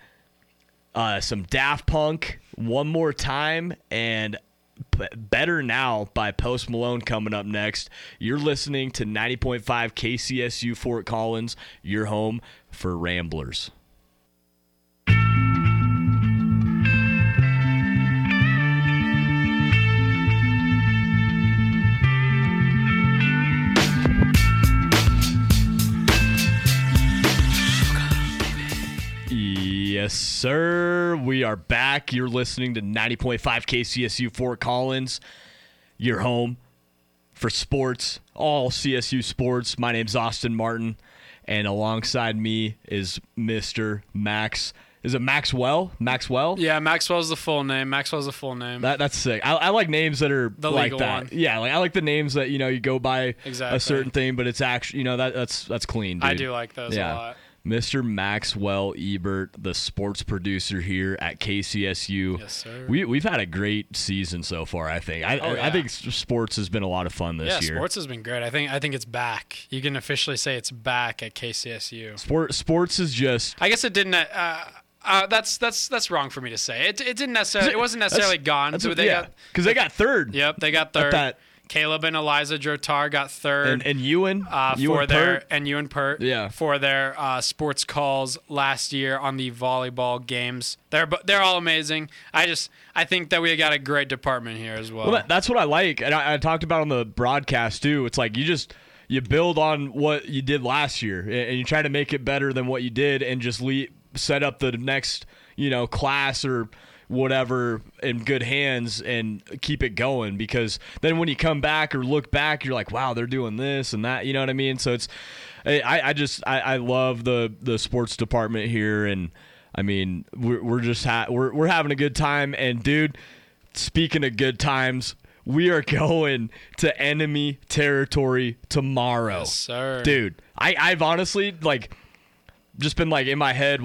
uh some daft punk one more time and Better Now by Post Malone coming up next. You're listening to 90.5 KCSU Fort Collins, your home for Ramblers. Yes, sir. We are back. You're listening to 90.5 KCSU Fort Collins, your home for sports, all CSU sports. My name's Austin Martin, and alongside me is Mr. Max Is it Maxwell? Maxwell? Yeah, Maxwell's the full name. Maxwell's the full name. That that's sick. I, I like names that are The like legal that. one. Yeah, like I like the names that you know you go by Exactly. a certain thing, but it's actually you know that that's that's clean. Dude. I do like those Yeah. a lot. Mr. Maxwell Ebert, the sports producer here at KCSU. Yes, sir. We we've had a great season so far. I think. I Oh, I think sports has been a lot of fun this Yeah, year. sports has been great. I think I think it's back. You can officially say it's back at KCSU. Sport sports is just I guess it didn't. Uh, uh, that's that's that's wrong for me to say. It, it didn't necessarily. It wasn't necessarily That's- gone. That's So they yeah, because they got third. Yep, they got At third. that- Caleb and Eliza Drotar got third. And and Ewan, uh, Ewan for their Pert. and Ewan Pert Yeah. for their uh, sports calls last year on the volleyball games. They're they're all amazing. I just I think that we got a great department here as well. Well, that's what I like, and I, I talked about on the broadcast too. It's like you just you build on what you did last year, and and you try to make it better than what you did, and just le- set up the next you know class or whatever in good hands and keep it going. Because then when you come back or look back you're like wow they're doing this and that. You know what i mean? So it's i i just i, I love the the sports department here. And i mean we're, we're just ha- we're, we're having a good time. And dude speaking of good times we are going to enemy territory tomorrow. Yes, sir. dude i i've honestly like just been like in my head